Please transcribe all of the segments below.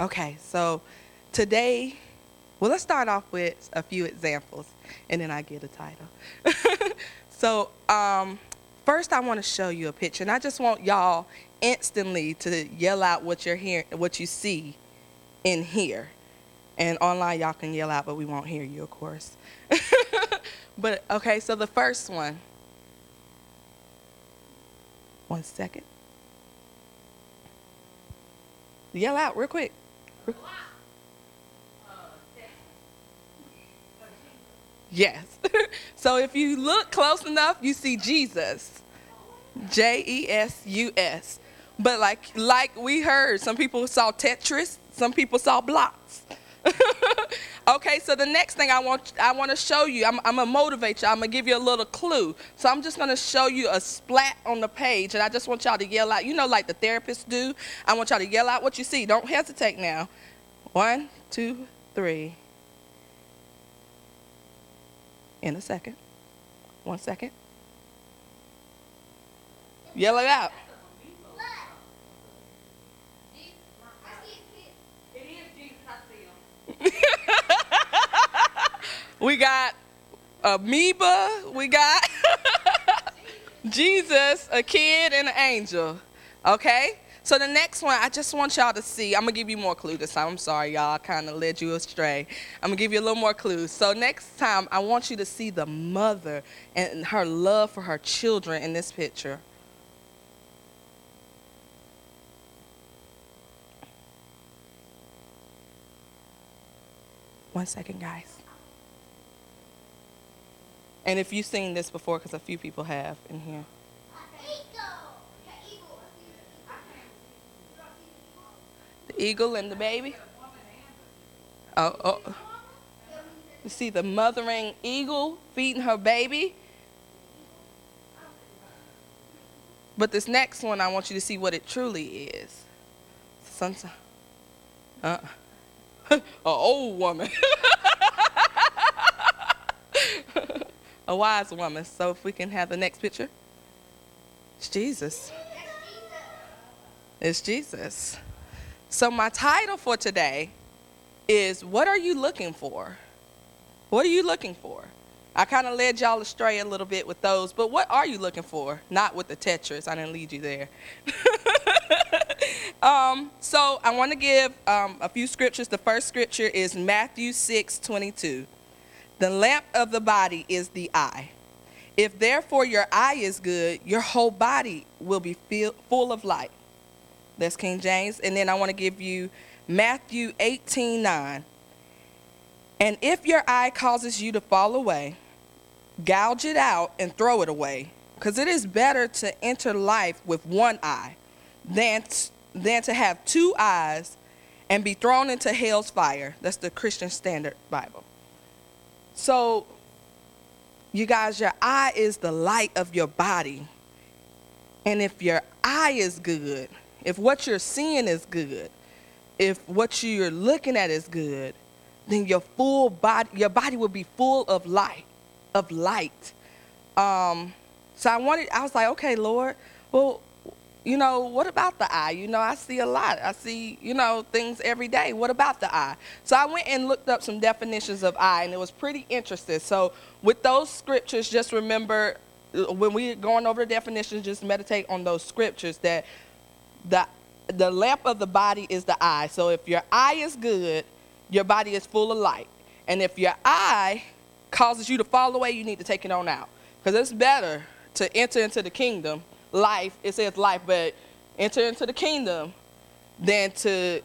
Okay, so today, well, let's start off with a few examples, and then I get a title. so, um, first, I want to show you a picture, and I just want y'all instantly to yell out what you're hearing, what you see in here. And online, y'all can yell out, but we won't hear you, of course. but okay, so the first one. One second. Yell out real quick. Yes. so if you look close enough, you see Jesus. J E S U S. But like like we heard, some people saw Tetris, some people saw blocks. okay, so the next thing I want I want to show you, I'm, I'm gonna motivate you. I'm gonna give you a little clue. So I'm just gonna show you a splat on the page, and I just want y'all to yell out. You know, like the therapists do. I want y'all to yell out what you see. Don't hesitate now. One, two, three. In a second. One second. Yell it out. We got amoeba. We got Jesus, a kid, and an angel. Okay? So the next one, I just want y'all to see. I'm gonna give you more clues this time. I'm sorry, y'all. I kind of led you astray. I'm gonna give you a little more clues. So next time, I want you to see the mother and her love for her children in this picture. One second, guys. And if you've seen this before, because a few people have in here. The eagle and the baby. Oh, oh. You see the mothering eagle feeding her baby. But this next one, I want you to see what it truly is. Sometimes, uh, a old woman, a wise woman. So if we can have the next picture, it's Jesus. It's Jesus. So, my title for today is What Are You Looking For? What are you looking for? I kind of led y'all astray a little bit with those, but what are you looking for? Not with the Tetris. I didn't lead you there. um, so, I want to give um, a few scriptures. The first scripture is Matthew 6 22. The lamp of the body is the eye. If therefore your eye is good, your whole body will be full of light. That's King James. And then I want to give you Matthew 18 9. And if your eye causes you to fall away, gouge it out and throw it away. Because it is better to enter life with one eye than, than to have two eyes and be thrown into hell's fire. That's the Christian Standard Bible. So, you guys, your eye is the light of your body. And if your eye is good, if what you're seeing is good, if what you're looking at is good, then your full body, your body will be full of light, of light. Um, so I wanted, I was like, okay, Lord, well, you know, what about the eye? You know, I see a lot. I see, you know, things every day. What about the eye? So I went and looked up some definitions of eye, and it was pretty interesting. So with those scriptures, just remember uh, when we're going over the definitions, just meditate on those scriptures that the the lamp of the body is the eye. So if your eye is good, your body is full of light. And if your eye causes you to fall away, you need to take it on out. Because it's better to enter into the kingdom, life, it says life, but enter into the kingdom than to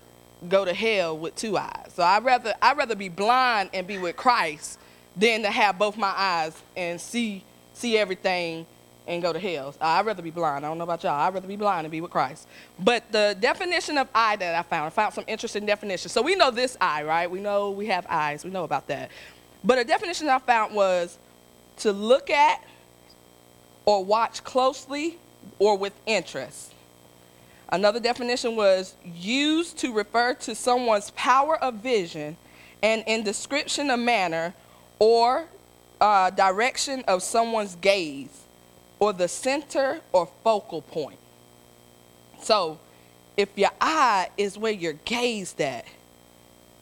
go to hell with two eyes. So I'd rather I'd rather be blind and be with Christ than to have both my eyes and see see everything and go to hell. I'd rather be blind. I don't know about y'all. I'd rather be blind and be with Christ. But the definition of eye that I found, I found some interesting definitions. So we know this eye, right? We know we have eyes. We know about that. But a definition I found was to look at or watch closely or with interest. Another definition was used to refer to someone's power of vision and in description of manner or uh, direction of someone's gaze or the center or focal point. So, if your eye is where you're gazed at,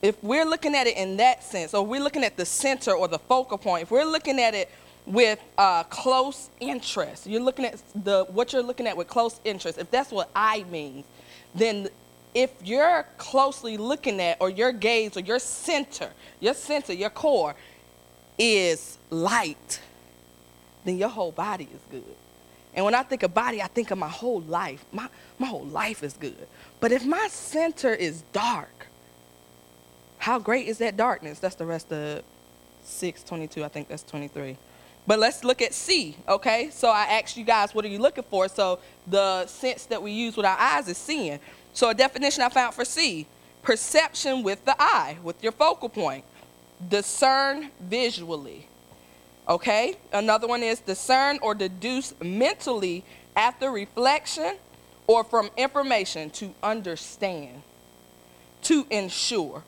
if we're looking at it in that sense, or we're looking at the center or the focal point, if we're looking at it with uh, close interest, you're looking at the what you're looking at with close interest. If that's what eye means, then if you're closely looking at, or your gaze, or your center, your center, your core is light, then your whole body is good. And when I think of body, I think of my whole life. My, my whole life is good. But if my center is dark, how great is that darkness? That's the rest of 622. I think that's 23. But let's look at see, okay? So I asked you guys, what are you looking for? So the sense that we use with our eyes is seeing. So a definition I found for see perception with the eye, with your focal point. Discern visually. Okay? Another one is discern or deduce mentally after reflection or from information to understand, to ensure.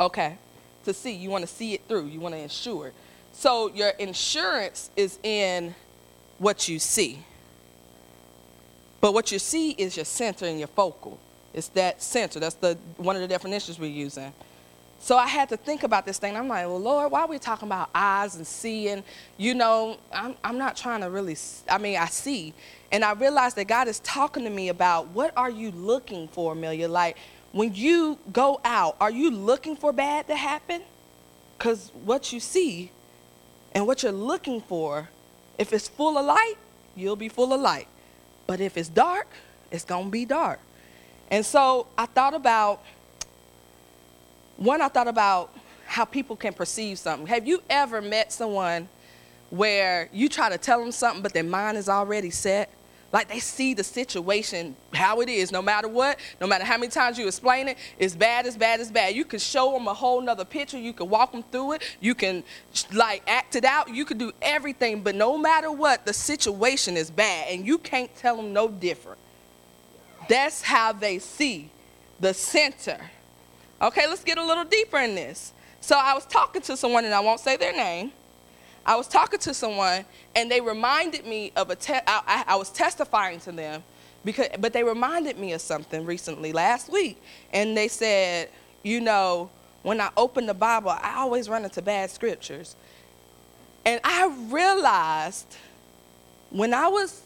Okay? To see. You want to see it through, you want to ensure. So your insurance is in what you see. But what you see is your center and your focal. It's that center. That's the one of the definitions we're using. So I had to think about this thing. I'm like, well, Lord, why are we talking about eyes and seeing? You know, I'm, I'm not trying to really, I mean, I see. And I realized that God is talking to me about what are you looking for, Amelia? Like, when you go out, are you looking for bad to happen? Because what you see and what you're looking for, if it's full of light, you'll be full of light. But if it's dark, it's going to be dark. And so I thought about, one, I thought about how people can perceive something. Have you ever met someone where you try to tell them something, but their mind is already set? Like they see the situation how it is, no matter what, no matter how many times you explain it, it's bad, it's bad, it's bad. You can show them a whole nother picture. You can walk them through it. You can like act it out. You can do everything, but no matter what, the situation is bad, and you can't tell them no different. That's how they see the center. Okay, let's get a little deeper in this. So I was talking to someone, and I won't say their name I was talking to someone and they reminded me of a, te- I, I, was testifying to them, because, but they reminded me of something recently, last week. And they said, you know, when I open the Bible, I always run into bad scriptures. And I realized when I was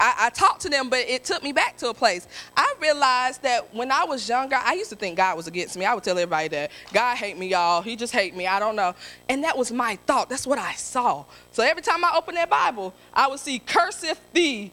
I, I, talked to them, but it took me back to a place. I realized that when I was younger, I used to think God was against me. I would tell everybody that God hate me, y'all. He just hate me. I don't know. And that was my thought. That's what I saw. So every time I opened that Bible, I would see, curseth thee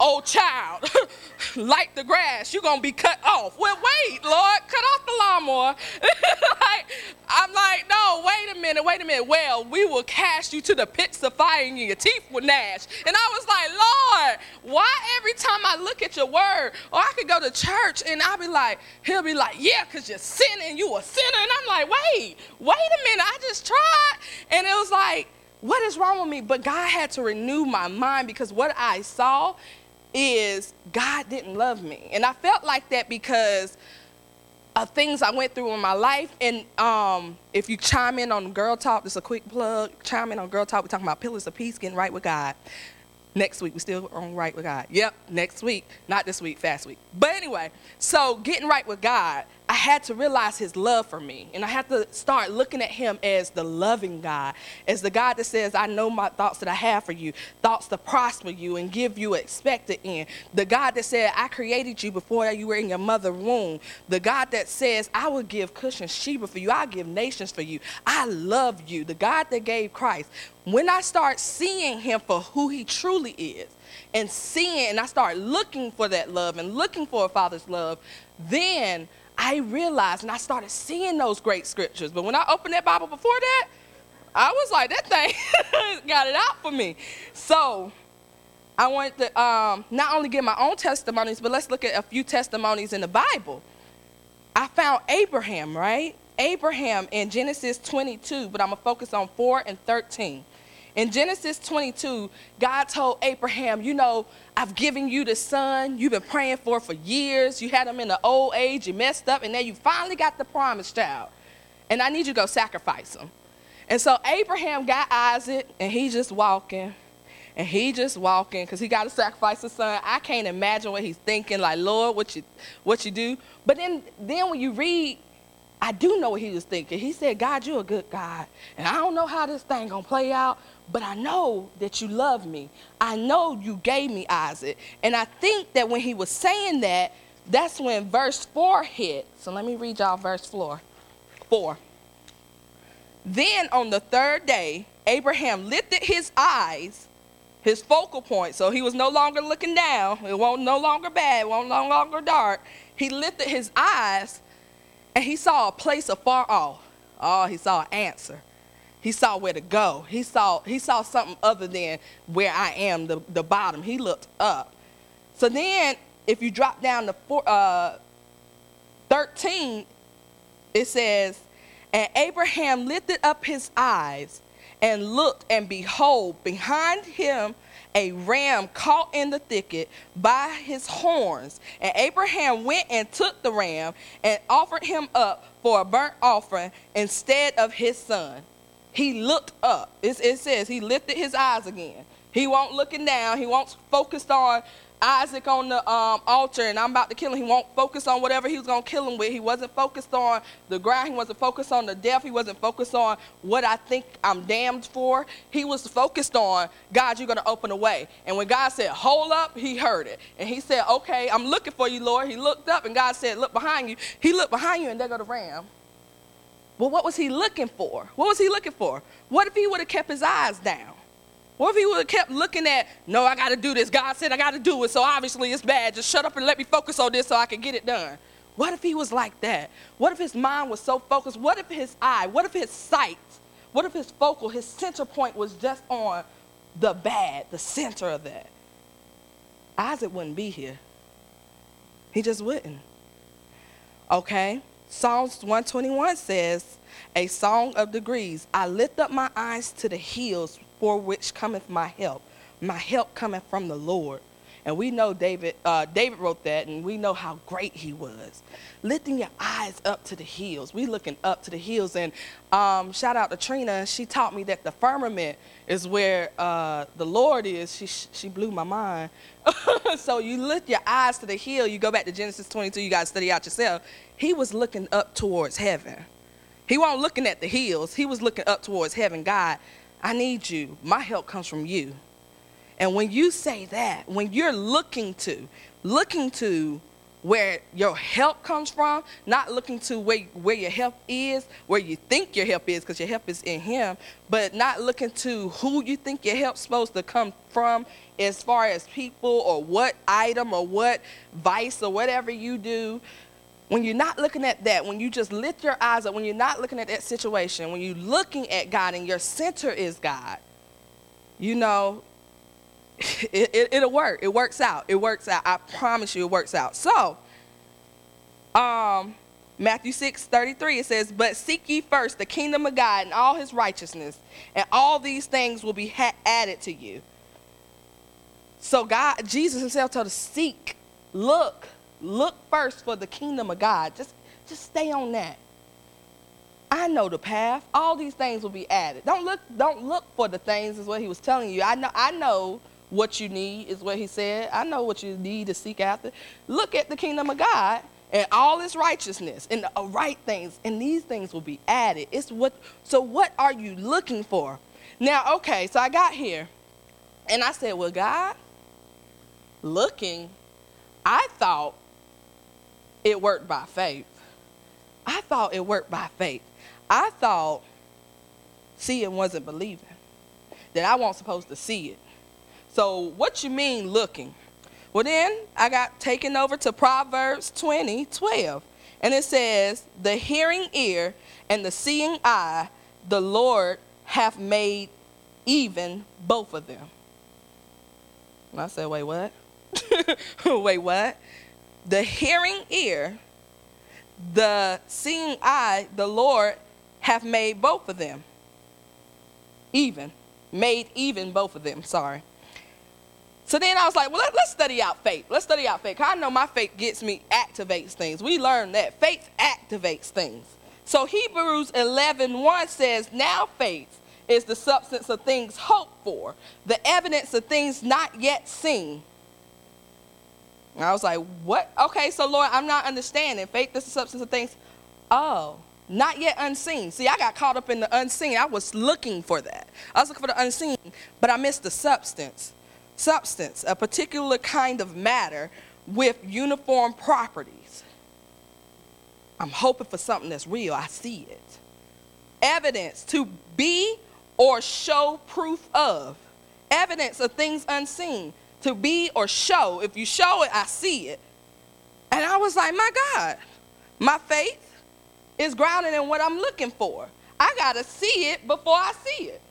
oh child, like the grass, you're gonna be cut off. Well, wait, Lord, cut off the lawnmower. like, I'm like, no, wait a minute, wait a minute. Well, we will cast you to the pits of fire and your teeth will gnash. And I was like, Lord, why every time I look at your word, or I could go to church and I'll be like, he'll be like, yeah, because you're sinning, you a sinner. And I'm like, wait, wait a minute, I just tried. And it was like, what is wrong with me? But God had to renew my mind because what I saw is God didn't love me. And I felt like that because of things I went through in my life. And um, if you chime in on Girl Talk, just a quick plug, chime in on Girl Talk. We're talking about pillars of peace, getting right with God. Next week, we still on right with God. Yep, next week. Not this week, fast week. But anyway, so getting right with God, I had to realize his love for me. And I had to start looking at him as the loving God, as the God that says, I know my thoughts that I have for you, thoughts to prosper you and give you expected end. The God that said, I created you before you were in your mother's womb. The God that says, I will give Cush and Sheba for you. I'll give nations for you. I love you. The God that gave Christ. When I start seeing him for who he truly is, and seeing, and I start looking for that love and looking for a father's love, then I realized and I started seeing those great scriptures. But when I opened that Bible before that, I was like, that thing got it out for me. So I wanted to um, not only give my own testimonies, but let's look at a few testimonies in the Bible. I found Abraham, right? Abraham in Genesis 22, but I'm going to focus on 4 and 13. In Genesis 22, God told Abraham, You know, I've given you the son you've been praying for for years. You had him in the old age, you messed up, and now you finally got the promised child. And I need you to go sacrifice him. And so Abraham got Isaac, and he's just walking. and he just walking because he got to sacrifice his son. I can't imagine what he's thinking. Like, Lord, what you what you do? But then then when you read, I do know what he was thinking. He said, God, you're a good God, and I don't know how this thing gonna play out, but I know that you love me. I know you gave me Isaac, and I think that when he was saying that, that's when verse four hit. So let me read y'all verse four. Four. Then on the third day, Abraham lifted his eyes his focal point. So he was no longer looking down. It won't no longer bad. It won't no longer dark. He lifted his eyes and he saw a place afar off. Oh, he saw an answer. He saw where to go. He saw he saw something other than where I am, the, the bottom. He looked up. So then if you drop down to four, uh, 13, it says, And Abraham lifted up his eyes and looked, and behold, behind him a ram caught in the thicket by his horns. And Abraham went and took the ram and offered him up for a burnt offering instead of his son. He looked up. It, it says he lifted his eyes again. He won't looking down. He won't focused on Isaac on the um, altar and I'm about to kill him. He won't focus on whatever he was going to kill him with. He wasn't focused on the ground. He wasn't focused on the death. He wasn't focused on what I think I'm damned for. He was focused on, God, you're going to open a way. And when God said, hold up, he heard it. And he said, okay, I'm looking for you, Lord. He looked up and God said, look behind you. He looked behind you and there go the ram. Well, what was he looking for? What was he looking for? What if he would have kept his eyes down? What if he would have kept looking at, no, I got to do this. God said I got to do it, so obviously it's bad. Just shut up and let me focus on this so I can get it done. What if he was like that? What if his mind was so focused? What if his eye, what if his sight, what if his focal, his center point was just on the bad, the center of that? Isaac wouldn't be here. He just wouldn't. Okay? Psalms 121 says, A song of degrees. I lift up my eyes to the hills for which cometh my help. My help cometh from the Lord. And we know David, uh, David wrote that, and we know how great he was. Lifting your eyes up to the hills. We looking up to the hills. And um, shout out to Trina. She taught me that the firmament is where uh, the Lord is. She, she blew my mind. so you lift your eyes to the hill. You go back to Genesis 22. You got to study out yourself. He was looking up towards heaven. He wasn't looking at the hills. He was looking up towards heaven. God, I need you. My help comes from you. And when you say that, when you're looking to, looking to where your help comes from, not looking to where, where your help is, where you think your help is, because your help is in Him, but not looking to who you think your help's supposed to come from as far as people or what item or what vice or whatever you do, when you're not looking at that, when you just lift your eyes up, when you're not looking at that situation, when you're looking at God and your center is God, you know, it, it, it'll work. It works out. It works out. I promise you it works out. So, um, Matthew 6 33, it says, But seek ye first the kingdom of God and all his righteousness, and all these things will be ha- added to you. So, God, Jesus himself told us, Seek, look, Look first for the kingdom of God. Just, just stay on that. I know the path. All these things will be added. Don't look, don't look for the things is what he was telling you. I know, I know what you need is what he said. I know what you need to seek after. Look at the kingdom of God and all its righteousness and the right things, and these things will be added. It's what so what are you looking for? Now, okay, so I got here and I said, Well, God, looking, I thought it worked by faith. I thought it worked by faith. I thought seeing wasn't believing, that I wasn't supposed to see it. So, what you mean looking? Well, then I got taken over to Proverbs 20 12. And it says, The hearing ear and the seeing eye, the Lord hath made even both of them. And I said, Wait, what? Wait, what? the hearing ear, the seeing eye, the Lord hath made both of them. Even. Made even both of them, sorry. So then I was like, well, let, us study out faith. Let's study out faith. I know my faith gets me, activates things. We learned that. Faith activates things. So Hebrews 11 1 says, Now faith is the substance of things hoped for, the evidence of things not yet seen. And I was like, what? Okay, so Lord, I'm not understanding. Faith is the substance of things. Oh, not yet unseen. See, I got caught up in the unseen. I was looking for that. I was looking for the unseen, but I missed the substance. Substance, a particular kind of matter with uniform properties. I'm hoping for something that's real. I see it. Evidence to be or show proof of. Evidence of things unseen. To be or show. If you show it, I see it. And I was like, my God, my faith is grounded in what I'm looking for. I got to see it before I see it.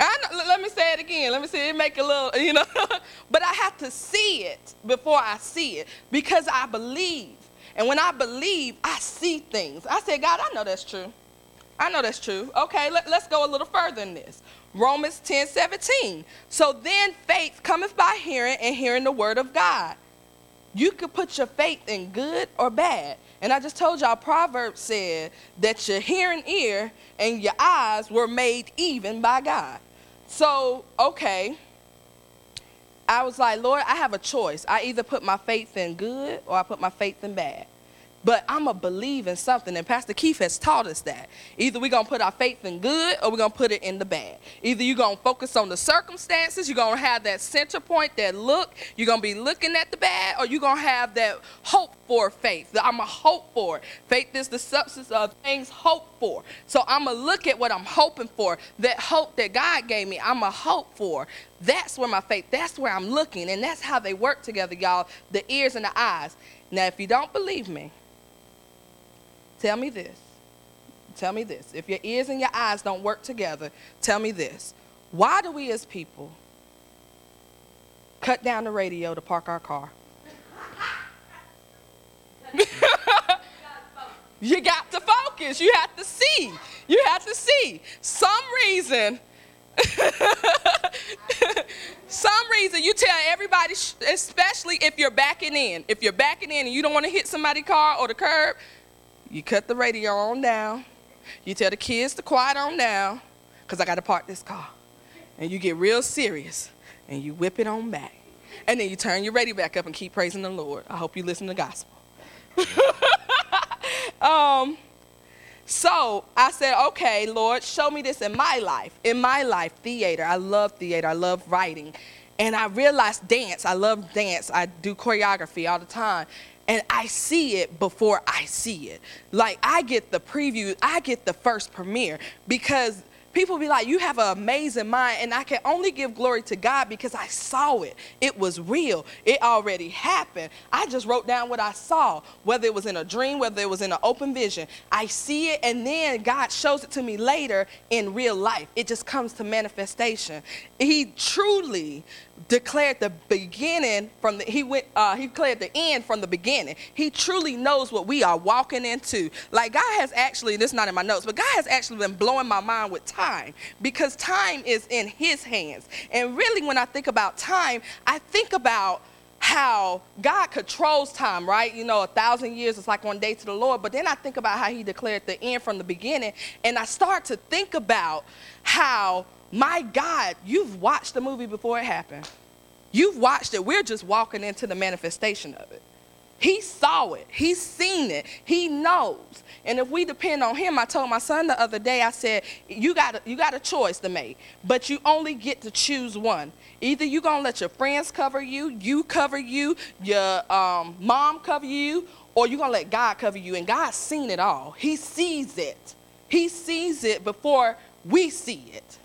Know, let me say it again. Let me see it make a little, you know. but I have to see it before I see it because I believe. And when I believe, I see things. I say, God, I know that's true. I know that's true. Okay, let, us go a little further in this. Romans 10 17. So then faith cometh by hearing, and hearing the word of God. You could put your faith in good or bad. And I just told y'all, Proverbs said that your hearing ear and your eyes were made even by God. So, okay. I was like, Lord, I have a choice. I either put my faith in good or I put my faith in bad. But I'm going to believe in something. And Pastor Keith has taught us that. Either we're going to put our faith in good or we're going to put it in the bad. Either you're going to focus on the circumstances, you're going to have that center point, that look, you're going to be looking at the bad, or you're going to have that hope for faith. I'm a hope for it. Faith is the substance of things hoped for. So I'm going to look at what I'm hoping for. That hope that God gave me, I'm a hope for. That's where my faith, that's where I'm looking. And that's how they work together, y'all the ears and the eyes. Now, if you don't believe me, Tell me this. Tell me this. If your ears and your eyes don't work together, tell me this. Why do we as people cut down the radio to park our car? you got to focus. You have to see. You have to see. Some reason, some reason you tell everybody, especially if you're backing in, if you're backing in and you don't want to hit somebody's car or the curb, you cut the radio on down. You tell the kids to quiet on down because I got to park this car. And you get real serious and you whip it on back. And then you turn your radio back up and keep praising the Lord. I hope you listen to the gospel. um, so I said, okay, Lord, show me this in my life. In my life, theater. I love theater. I love writing. And I realized dance. I love dance. I do choreography all the time and I see it before I see it. Like I get the preview, I get the first premiere because people be like, You have an amazing mind. And I can only give glory to God because I saw it. It was real. It already happened. I just wrote down what I saw, whether it was in a dream, whether it was in an open vision. I see it, and then God shows it to me later in real life. It just comes to manifestation. He truly declared the beginning from the he went uh, he declared the end from the beginning he truly knows what we are walking into like god has actually this is not in my notes but god has actually been blowing my mind with time because time is in his hands. And really, when I think about time, I think about how God controls time, right? You know, a thousand years is like one day to the Lord. But then I think about how He declared the end from the beginning. And I start to think about how, my God, you've watched the movie before it happened. You've watched it. We're just walking into the manifestation of it. He saw it. He's seen it. He knows. And if we depend on him, I told my son the other day, I said, you got a, you got a choice to make, but you only get to choose one. Either you're going to let your friends cover you, you cover you, your um, mom cover you, or you're going to let God cover you. And God's seen it all. He sees it. He sees it before we see it.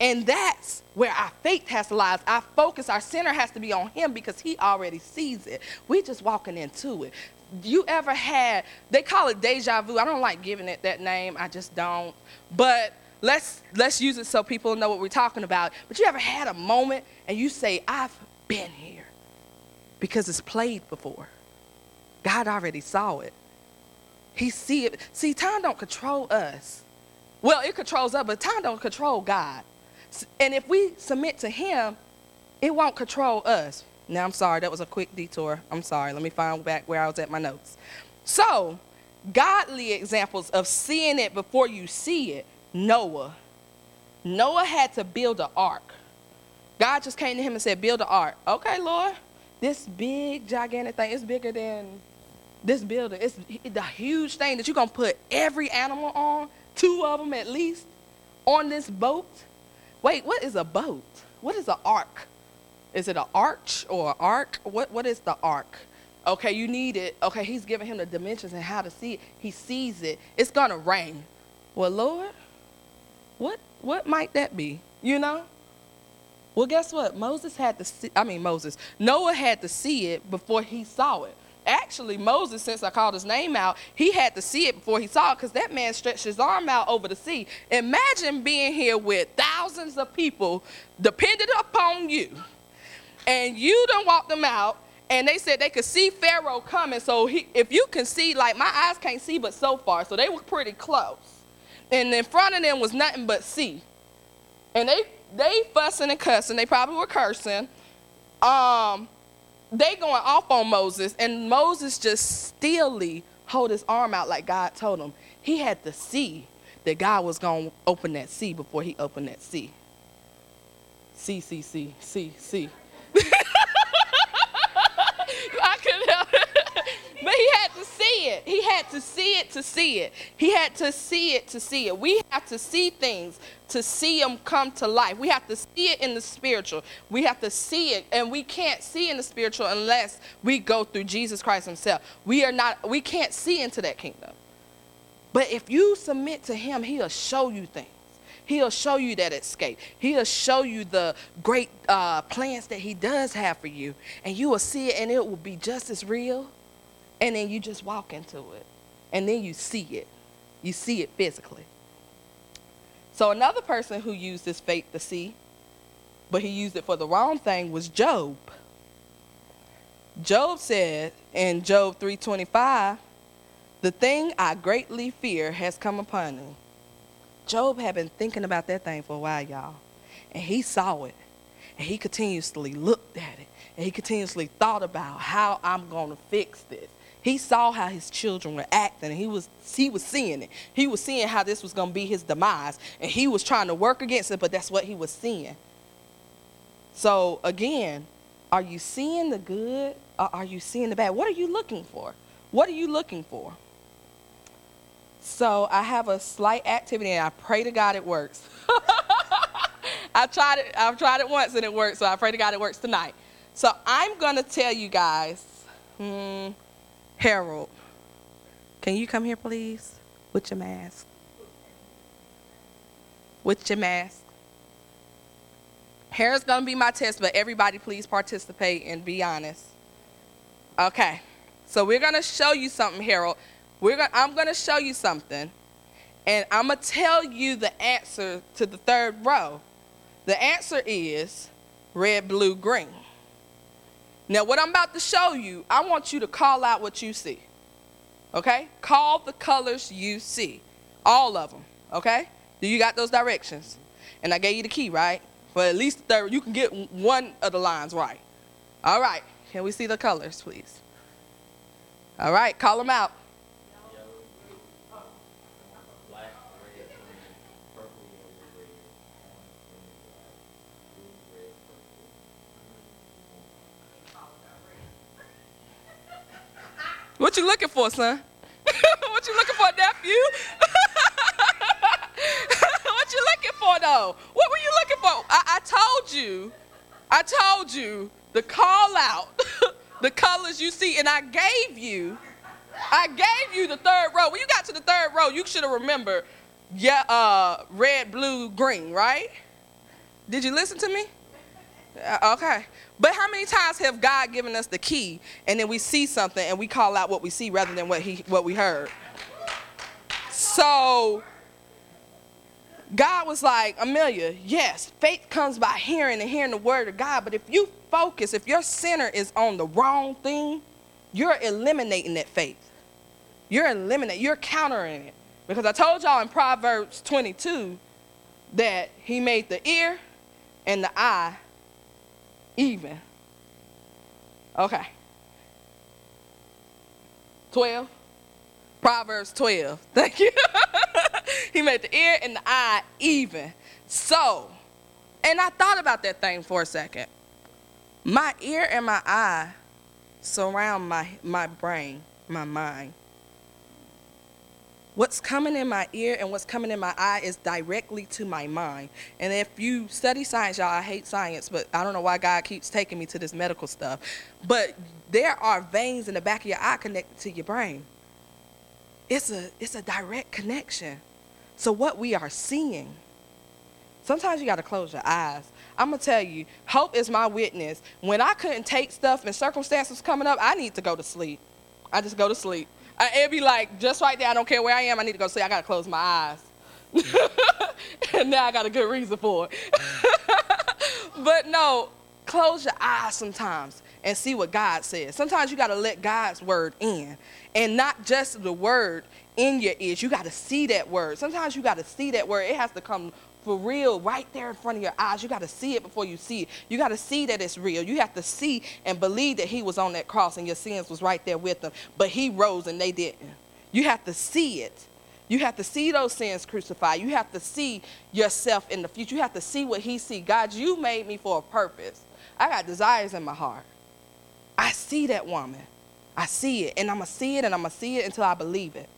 And that's where our faith has to lie. Our focus, our center has to be on Him because He already sees it. We're just walking into it. You ever had, they call it deja vu. I don't like giving it that name. I just don't. But let's let's use it so people know what we're talking about. But you ever had a moment and you say, I've been here because it's played before. God already saw it. He see it. See, time don't control us. Well, it controls us, but time don't control God. And if we submit to Him, it won't control us. Now, I'm sorry, that was a quick detour. I'm sorry. Let me find back where I was at my notes. So, godly examples of seeing it before you see it Noah. Noah had to build an ark. God just came to him and said, Build an ark. Okay, Lord. This big, gigantic thing, it's bigger than this building. It's the huge thing that you're going to put every animal on, two of them at least, on this boat. Wait, what is a boat? What is an ark? Is it an arch or an ark? What, what is the ark? Okay, you need it. Okay, he's giving him the dimensions and how to see it. He sees it. It's going to rain. Well, Lord, what, what might that be? You know? Well, guess what? Moses had to see, I mean, Moses, Noah had to see it before he saw it. Actually, Moses, since I called his name out, he had to see it before he saw it because that man stretched his arm out over the sea. Imagine being here with thousands of people dependent upon you, and you done walked them out, and they said they could see Pharaoh coming. So he, if you can see, like my eyes can't see but so far, so they were pretty close. And in front of them was nothing but sea. And they they fussing and cussing. They probably were cursing. Um, they going off on Moses, and Moses just steelly hold his arm out like God told him. He had to see that God was going to open that sea before he opened that sea. See, see, see, see, see. I couldn't help it. But he had to see it. He had to see it to see it. He had to see it to see it. We have to see things to see them come to life. We have to see it in the spiritual. We have to see it, and we can't see in the spiritual unless we go through Jesus Christ Himself. We are not. We can't see into that kingdom. But if you submit to Him, He'll show you things. He'll show you that escape. He'll show you the great uh, plans that He does have for you, and you will see it, and it will be just as real. And then you just walk into it, and then you see it. You see it physically. So another person who used his faith to see, but he used it for the wrong thing, was Job. Job said in Job 3:25, "The thing I greatly fear has come upon me." Job had been thinking about that thing for a while, y'all, and he saw it, and he continuously looked at it, and he continuously thought about how I'm going to fix this. He saw how his children were acting, and he was he was seeing it. He was seeing how this was going to be his demise, and he was trying to work against it, but that's what he was seeing. So again, are you seeing the good or are you seeing the bad? What are you looking for? What are you looking for? So I have a slight activity, and I pray to God it works. I tried it. I've tried it once and it worked. So I pray to God it works tonight. So I'm gonna tell you guys. Hmm, Harold, can you come here, please, with your mask? With your mask. Harold's to be my test, but everybody please participate and be honest. Okay, so we're to show you something, Harold. We're gonna, I'm to show you something, and I'm to tell you the answer to the third row. The answer is red, blue, green. Now, what I'm about to show you, I want you to call out what you see. Okay? Call the colors you see. All of them. Okay? Do you got those directions? And I gave you the key, right? For at least the third, you can get one of the lines right. All right. Can we see the colors, please? All right. Call them out. What you looking for, son? what you looking for, nephew? what you looking for, though? What were you looking for? I, I told you, I told you the call out the colors you see, and I gave you, I gave you the third row. When you got to the third row, you should have remembered, yeah, uh, red, blue, green, right? Did you listen to me? Uh, okay. But how many times have God given us the key and then we see something and we call out what we see rather than what he what we heard? So God was like, Amelia, yes, faith comes by hearing and hearing the word of God. But if you focus, if your center is on the wrong thing, you're eliminating that faith. You're eliminating, you're countering it. Because I told y'all in Proverbs 22 that he made the ear and the eye even. Okay. 12. Proverbs 12. Thank you. he made the ear and the eye even. So, and I thought about that thing for a second. My ear and my eye surround my, my brain, my mind. What's coming in my ear and what's coming in my eye is directly to my mind. And if you study science, y'all, I hate science, but I don't know why God keeps taking me to this medical stuff. But there are veins in the back of your eye connected to your brain. It's a it's a direct connection. So what we are seeing. Sometimes you got to close your eyes. I'm gonna tell you, hope is my witness. When I couldn't take stuff and circumstances coming up, I need to go to sleep. I just go to sleep. It'd be like, just right there, I don't care where I am, I need to go see. I got to close my eyes. and now I got a good reason for it. but no, close your eyes sometimes and see what God says. Sometimes you got to let God's word in and not just the word in your ears. You got to see that word. Sometimes you got to see that word. It has to come for real right there in front of your eyes. You got to see it before you see it. You got to see that it's real. You have to see and believe that he was on that cross and your sins was right there with him, but he rose and they didn't. You have to see it. You have to see those sins crucified. You have to see yourself in the future. You have to see what he see. God, you made me for a purpose. I got desires in my heart. I see that woman. I see it, and I'm going to see it, and I'm going to see it until I believe it.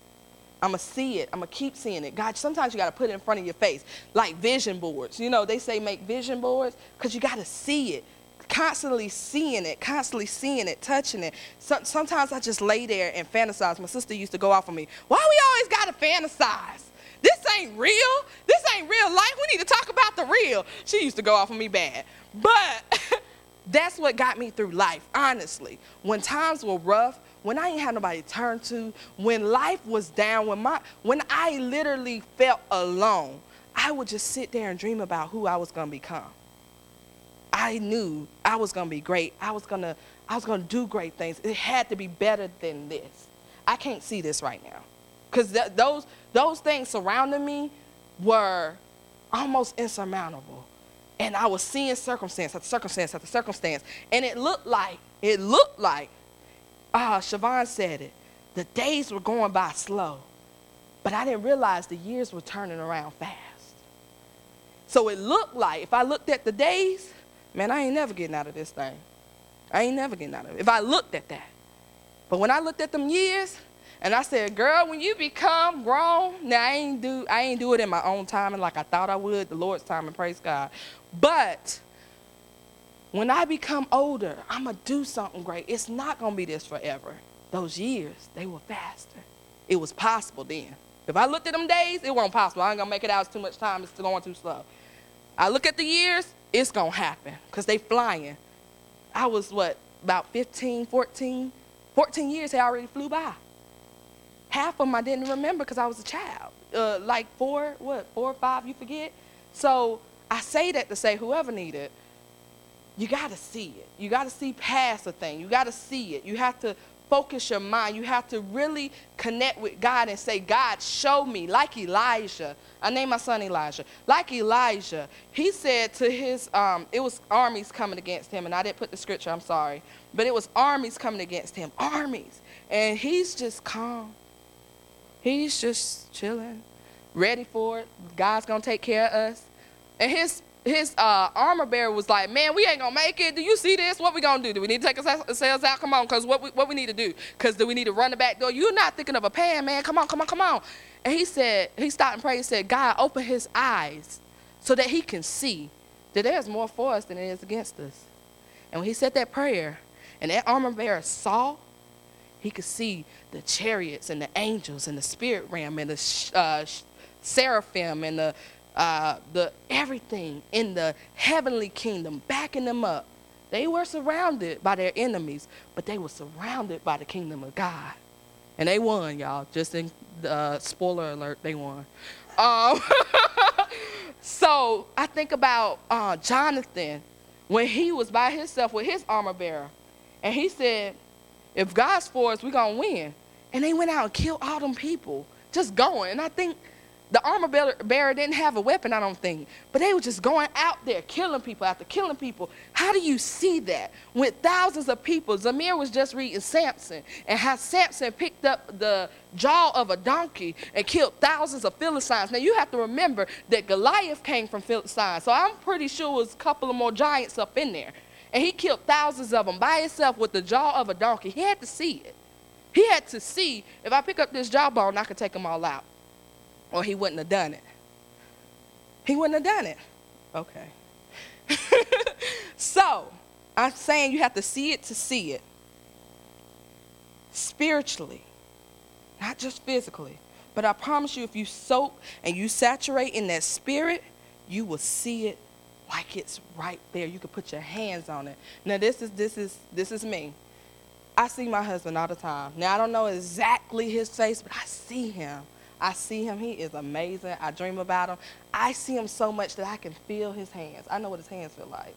I'm going to see it. I'm going to keep seeing it. God, sometimes you got to put it in front of your face, like vision boards. You know, they say make vision boards because you got to see it. Constantly seeing it, constantly seeing it, touching it. So, sometimes I just lay there and fantasize. My sister used to go off on me. Why we always got to fantasize? This ain't real. This ain't real life. We need to talk about the real. She used to go off on me bad. But that's what got me through life, honestly. When times were rough, when I ain't had nobody to turn to, when life was down, when my when I literally felt alone, I would just sit there and dream about who I was gonna become. I knew I was gonna be great. I was gonna I was gonna do great things. It had to be better than this. I can't see this right now, because th- those those things surrounding me were almost insurmountable, and I was seeing circumstance after circumstance after circumstance, and it looked like it looked like ah, Siobhan said it. The days were going by slow, but I didn't realize the years were turning around fast. So it looked like if I looked at the days, man, I ain't never getting out of this thing. I ain't never getting out of it. If I looked at that. But when I looked at them years, and I said, girl, when you become grown, now I ain't do I ain't do it in my own time and like I thought I would, the Lord's time, and praise God. But when I become older, I'm going to do something great. It's not going to be this forever. Those years, they were faster. It was possible then. If I looked at them days, it wasn't possible. I ain't going to make it out. It's too much time. It's going too slow. I look at the years, it's going to happen because they flying. I was, what, about 15, 14? 14 years had already flew by. Half of them I didn't remember because I was a child. Uh, like four, what, four or five, you forget? So I say that to say whoever needed you got to see it. You got to see past a thing. You got to see it. You have to focus your mind. You have to really connect with God and say, God, show me. Like Elijah. I named my son Elijah. Like Elijah, he said to his, um, it was armies coming against him, and I didn't put the scripture, I'm sorry. But it was armies coming against him. Armies. And he's just calm. He's just chilling, ready for it. God's going to take care of us. And his his uh, armor bearer was like, man, we ain't gonna make it. Do you see this? What we gonna do? Do we need to take ourselves out? Come on, cause what we, what we need to do? Cause do we need to run the back door? You're not thinking of a pan, man. Come on, come on, come on. And he said, he stopped and prayed. He said, God, open his eyes so that he can see that there's more for us than there is against us. And when he said that prayer, and that armor bearer saw, he could see the chariots and the angels and the spirit realm and the uh, seraphim and the uh, the everything in the heavenly kingdom, backing them up. They were surrounded by their enemies, but they were surrounded by the kingdom of God. And they won, y'all. Just in uh, spoiler alert, they won. Um, so I think about uh, Jonathan when he was by himself with his armor bearer. And he said, if God's for us, we're going to win. And they went out and killed all them people, just going. And I think The armor bearer didn't have a weapon, I don't think, but they were just going out there killing people after killing people. How do you see that? With thousands of people, Zamir was just reading Samson and how Samson picked up the jaw of a donkey and killed thousands of Philistines. Now you have to remember that Goliath came from Philistines, so I'm pretty sure it was a couple of more giants up in there. And he killed thousands of them by himself with the jaw of a donkey. He had to see it. He had to see if I pick up this jawbone, I could take them all out or he wouldn't have done it. He wouldn't have done it. Okay. so, I'm saying you have to see it to see it. Spiritually, not just physically. But I promise you, if you soak and you saturate in that spirit, you will see it like it's right there. You can put your hands on it. Now, this is this is this is me. I see my husband all the time. Now I don't know exactly his face, but I see him. I see him. He is amazing. I dream about him. I see him so much that I can feel his hands. I know what his hands feel like.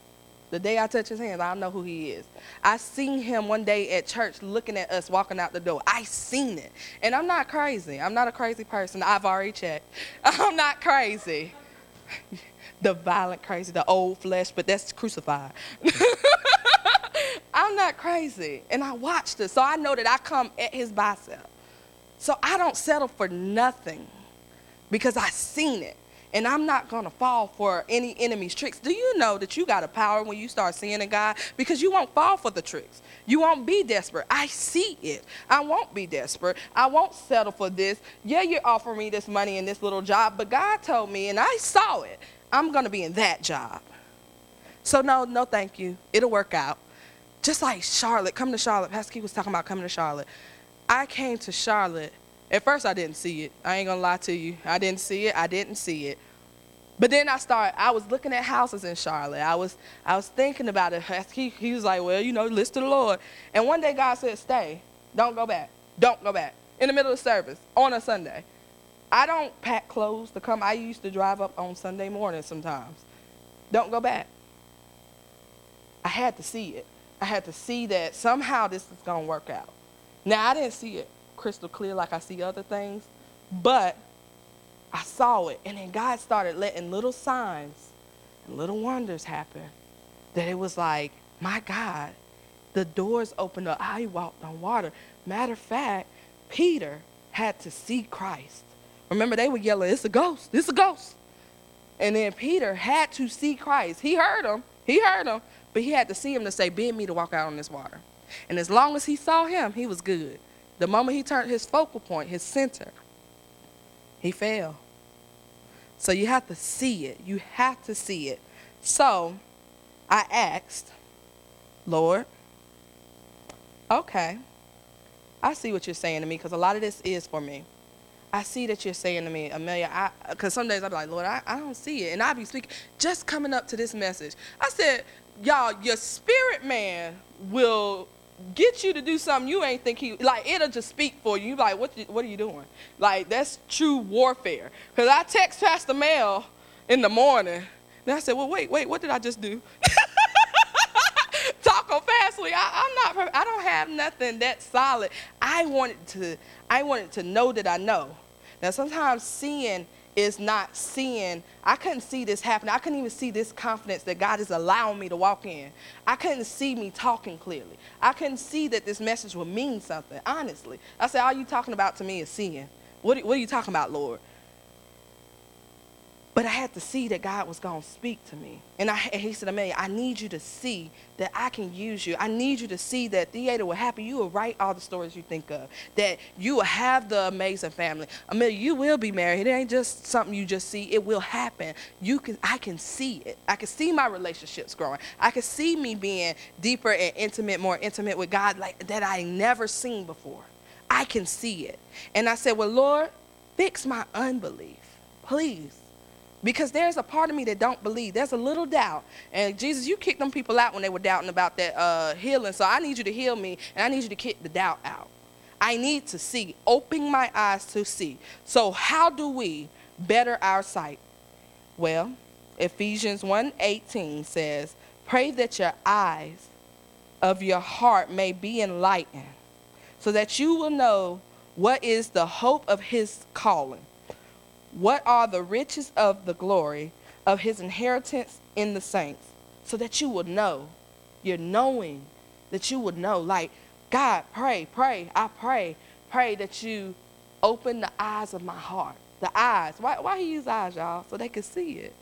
The day I touch his hands, I know who he is. I seen him one day at church looking at us walking out the door. I seen it. And I'm not crazy. I'm not a crazy person. I've already checked. I'm not crazy. the violent crazy, the old flesh, but that's crucified. I'm not crazy. And I watched it. So I know that I come at his bicep. So I don't settle for nothing because I seen it. And I'm not going to fall for any enemy's tricks. Do you know that you got a power when you start seeing a God? Because you won't fall for the tricks. You won't be desperate. I see it. I won't be desperate. I won't settle for this. Yeah, you're offering me this money and this little job, but God told me, and I saw it, I'm going to be in that job. So, no, no, thank you. It'll work out. Just like Charlotte, come to Charlotte. Pastor was talking about coming to Charlotte. I came to Charlotte. At first, I didn't see it. I ain't gonna lie to you. I didn't see it. I didn't see it. But then I started. I was looking at houses in Charlotte. I was, I was thinking about it. He, he was like, "Well, you know, listen to the Lord." And one day, God said, "Stay. Don't go back. Don't go back." In the middle of service on a Sunday. I don't pack clothes to come. I used to drive up on Sunday morning sometimes. Don't go back. I had to see it. I had to see that somehow this is gonna work out. Now, I didn't see it crystal clear like I see other things, but I saw it. And then God started letting little signs and little wonders happen that it was like, my God, the doors opened up. I walked on water. Matter of fact, Peter had to see Christ. Remember, they were yelling, It's a ghost, it's a ghost. And then Peter had to see Christ. He heard him, he heard him, but he had to see him to say, Bid me to walk out on this water. And as long as he saw him, he was good. The moment he turned his focal point, his center, he fell. So you have to see it. You have to see it. So I asked, Lord, okay, I see what you're saying to me because a lot of this is for me. I see that you're saying to me, Amelia, because some days I'll be like, Lord, I, I don't see it. And I'll be speaking, just coming up to this message. I said, y'all, your spirit man will get you to do something you ain't think he like it'll just speak for you. You like what what are you doing? Like that's true warfare. Cause I text Pastor Mel in the morning, and I said, well wait wait what did I just do? Talk fastly. I, I'm not. I don't have nothing that solid. I wanted to. I wanted to know that I know. Now sometimes seeing is not seeing, I couldn't see this happen. I couldn't even see this confidence that God is allowing me to walk in. I couldn't see me talking clearly. I couldn't see that this message would mean something, honestly. I said, All you talking about to me is seeing. What, what are you talking about, Lord? But I had to see that God was going to speak to me. And, I, and he said, Amelia, I need you to see that I can use you. I need you to see that theater will happen. You will write all the stories you think of, that you will have the amazing family. Amelia, you will be married. It ain't just something you just see. It will happen. You can, I can see it. I can see my relationships growing. I can see me being deeper and intimate, more intimate with God like that I never seen before. I can see it. And I said, well, Lord, fix my unbelief, please because there's a part of me that don't believe. There's a little doubt. And Jesus, you kicked them people out when they were doubting about that uh, healing. So I need you to heal me, and I need you to kick the doubt out. I need to see, open my eyes to see. So how do we better our sight? Well, Ephesians 1:18 says, "Pray that your eyes of your heart may be enlightened, so that you will know what is the hope of his calling." What are the riches of the glory of his inheritance in the saints, so that you will know. You're knowing that you would know. Like, God, pray, pray, I pray, pray that you open the eyes of my heart. The eyes. Why, why he use eyes, y'all? So they can see it.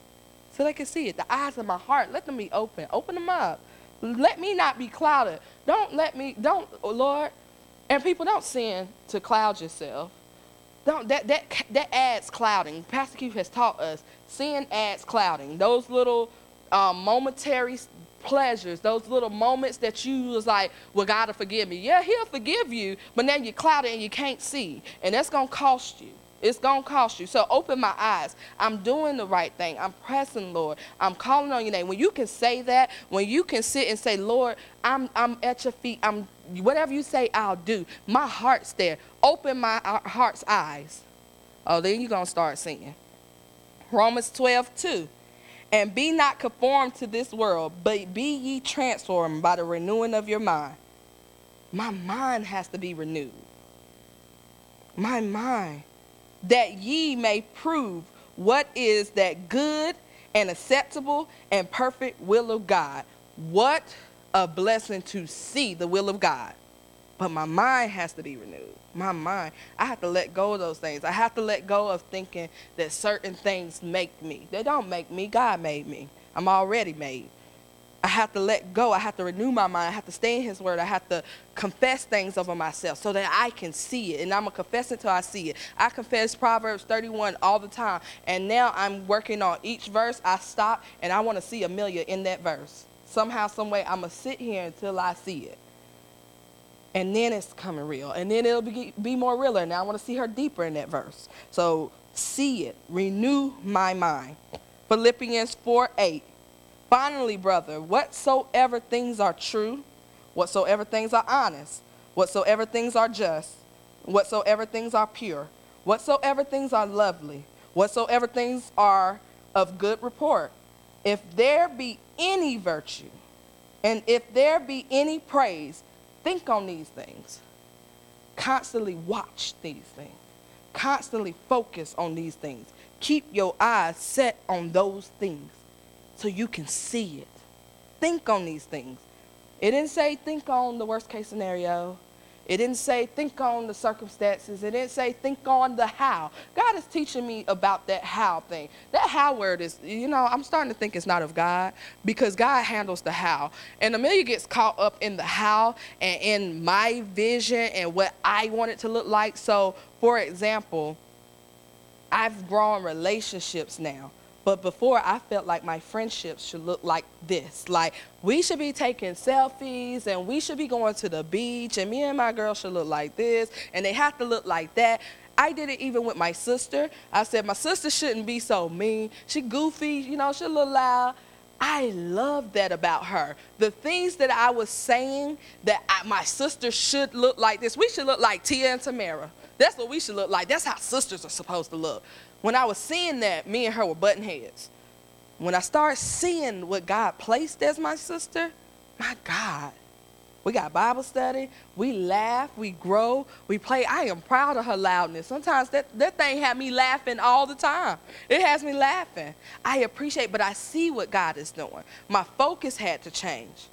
So they can see it. The eyes of my heart, let them be open. Open them up. Let me not be clouded. Don't let me, don't, Lord. And people don't sin to cloud yourself. Don't, that, that, that adds clouding. Pastor Keith has taught us sin adds clouding. Those little um, momentary pleasures, those little moments that you was like, well, God will forgive me. Yeah, he'll forgive you, but now you're clouded and you can't see. And that's going to cost you. It's going to cost you. So open my eyes. I'm doing the right thing. I'm pressing, Lord. I'm calling on your name. When you can say that, when you can sit and say, Lord, I'm, I'm at your feet. I'm whatever you say, I'll do. My heart's there. Open my uh, heart's eyes. Oh, then you're going to start singing. Romans 12, 2. And be not conformed to this world, but be ye transformed by the renewing of your mind. My mind has to be renewed. My mind that ye may prove what is that good and acceptable and perfect will of God. What a blessing to see the will of God. But my mind has to be renewed. My mind. I have to let go of those things. I have to let go of thinking that certain things make me. They don't make me. God made me. I'm already made. I have to let go. I have to renew my mind. I have to stay in His Word. I have to confess things over myself so that I can see it. And I'm going to confess until I see it. I confess Proverbs 31 all the time. And now I'm working on each verse. I stop and I want to see Amelia in that verse. Somehow, some way, I'm going to sit here until I see it. And then it's coming real. And then it'll be, be more realer. Now I want to see her deeper in that verse. So see it. Renew my mind. Philippians 4 8. Finally, brother, whatsoever things are true, whatsoever things are honest, whatsoever things are just, whatsoever things are pure, whatsoever things are lovely, whatsoever things are of good report, if there be any virtue, and if there be any praise, think on these things. Constantly watch these things. Constantly focus on these things. Keep your eyes set on those things so you can see it. Think on these things. It didn't say think on the worst case scenario. It didn't say think on the circumstances. It didn't say think on the how. God is teaching me about that how thing. That how word is, you know, I'm starting to think it's not of God because God handles the how. And Amelia gets caught up in the how and in my vision and what I want it to look like. So, for example, I've grown relationships now. But before, I felt like my friendships should look like this. Like, we should be taking selfies and we should be going to the beach, and me and my girl should look like this, and they have to look like that. I did it even with my sister. I said, my sister shouldn't be so mean. She goofy, you know, she a little loud. I love that about her. The things that I was saying that I, my sister should look like this. We should look like Tia and Tamera. That's what we should look like. That's how sisters are supposed to look. When I was seeing that, me and her were button heads. When I started seeing what God placed as my sister, my God, we got Bible study, we laugh, we grow, we play. I am proud of her loudness. Sometimes that, that thing had me laughing all the time. It has me laughing. I appreciate, but I see what God is doing. My focus had to change.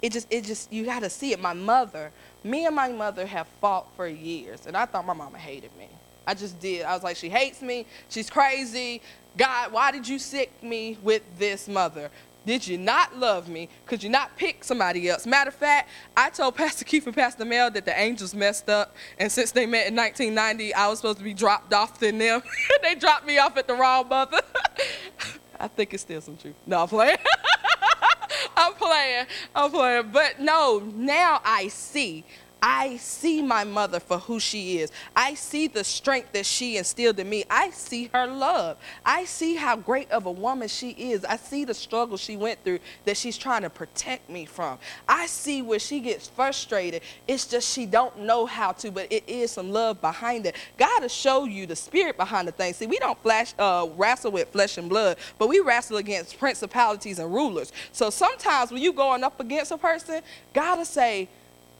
It just, it just, you got to see it. My mother, me and my mother have fought for years, and I thought my mama hated me. I just did. I was like, she hates me. She's crazy. God, why did you sick me with this mother? Did you not love me? Could you not pick somebody else? Matter of fact, I told Pastor Keith and Pastor Mel that the angels messed up, and since they met in 1990, I was supposed to be dropped off than them. they dropped me off at the wrong mother. I think it's still some truth. No, I'm playing. I'm playing. I'm playing. But no, now I see. I see my mother for who she is. I see the strength that she instilled in me. I see her love. I see how great of a woman she is. I see the struggle she went through that she's trying to protect me from. I see where she gets frustrated. It's just she don't know how to, but it is some love behind it. God will show you the spirit behind the thing. See, we don't flash, uh, wrestle with flesh and blood, but we wrestle against principalities and rulers. So sometimes when you're going up against a person, God will say,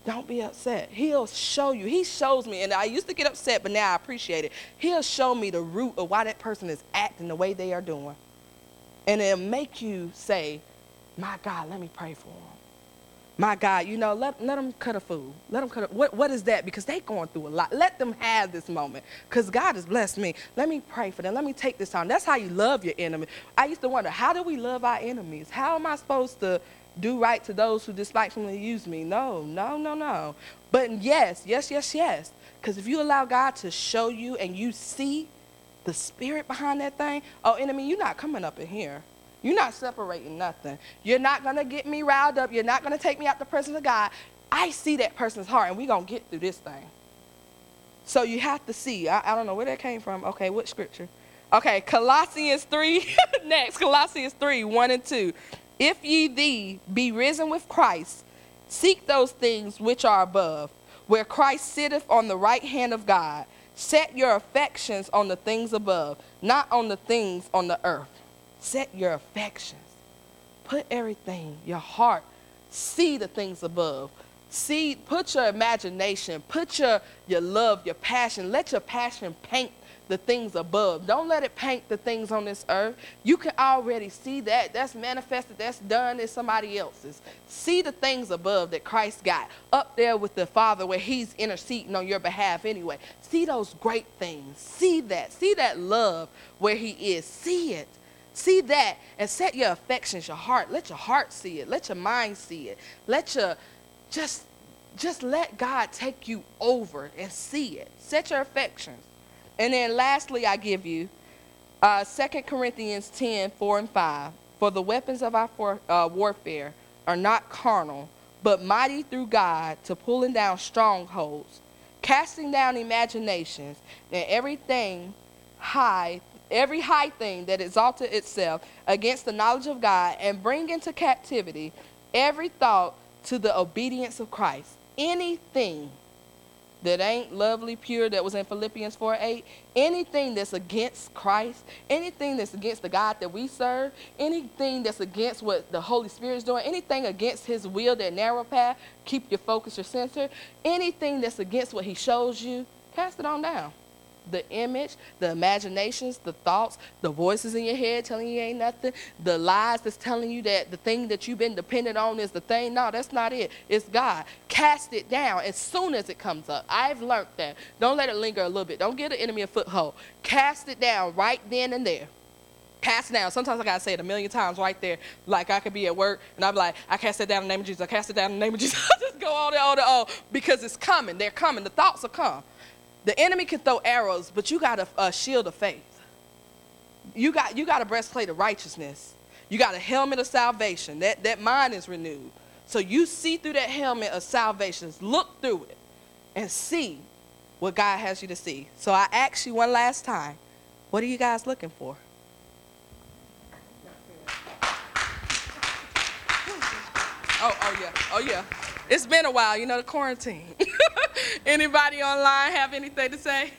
Don't be upset. He'll show you. He shows me, and I used to get upset, but now I appreciate it. He'll show me the root of why that person is acting the way they are doing. And it'll make you say, My God, let me pray for them. My God, you know, let, let them cut a fool. Let them cut a, what, what is that? Because they going through a lot. Let them have this moment. Because God has blessed me. Let me pray for them. Let me take this time. That's how you love your enemy. I used to wonder, how do we love our enemies? How am I supposed to do right to those who despitefully use me. No, no, no, no. But yes, yes, yes, yes. Because if you allow God to show you and you see the spirit behind that thing, oh, enemy, you're not coming up in here. You're not separating nothing. You're not going to get me riled up. You're not going to take me out the presence of God. I see that person's heart, and we're going to get through this thing. So you have to see. I, I don't know where that came from. Okay, what scripture? Okay, Colossians 3. Next, Colossians 3 1 and 2. If ye thee be risen with Christ, seek those things which are above, where Christ sitteth on the right hand of God. Set your affections on the things above, not on the things on the earth. Set your affections. Put everything, your heart, see the things above. See, put your imagination, put your, your love, your passion. Let your passion paint the things above. Don't let it paint the things on this earth. You can already see that. That's manifested, that's done in somebody else's. See the things above that Christ got up there with the Father where He's interceding on your behalf anyway. See those great things. See that. See that love where He is. See it. See that and set your affections, your heart. Let your heart see it. Let your mind see it. Let your just just let God take you over and see it. Set your affections. And then lastly, I give you uh, 2 Corinthians 10 4 and 5. For the weapons of our for, uh, warfare are not carnal, but mighty through God to pulling down strongholds, casting down imaginations, and everything high, every high thing that exalted itself against the knowledge of God, and bring into captivity every thought to the obedience of Christ. Anything that ain't lovely, pure, that was in Philippians 4 8, anything that's against Christ, anything that's against the God that we serve, anything that's against what the Holy Spirit is doing, anything against His will, that narrow path, keep your focus, your center, anything that's against what He shows you, cast it on down the image, the imaginations, the thoughts, the voices in your head telling you ain't nothing, the lies that's telling you that the thing that you've been dependent on is the thing. No, that's not it. It's God. Cast it down as soon as it comes up. I've learned that. Don't let it linger a little bit. Don't give the enemy a foothold. Cast it down right then and there. Cast it down. Sometimes I gotta say it a million times right there. Like I could be at work and I'm like, I cast it down in the name of Jesus. I cast it down in the name of Jesus. I just go on and on and on because it's coming. They're coming. The thoughts will come. The enemy can throw arrows, but you got a, a shield of faith. You got, you got a breastplate of righteousness. You got a helmet of salvation. That, that mind is renewed. So you see through that helmet of salvation, look through it and see what God has you to see. So I ask you one last time, what are you guys looking for? Oh, oh yeah, oh yeah. It's been a while, you know, the quarantine. Anybody online have anything to say?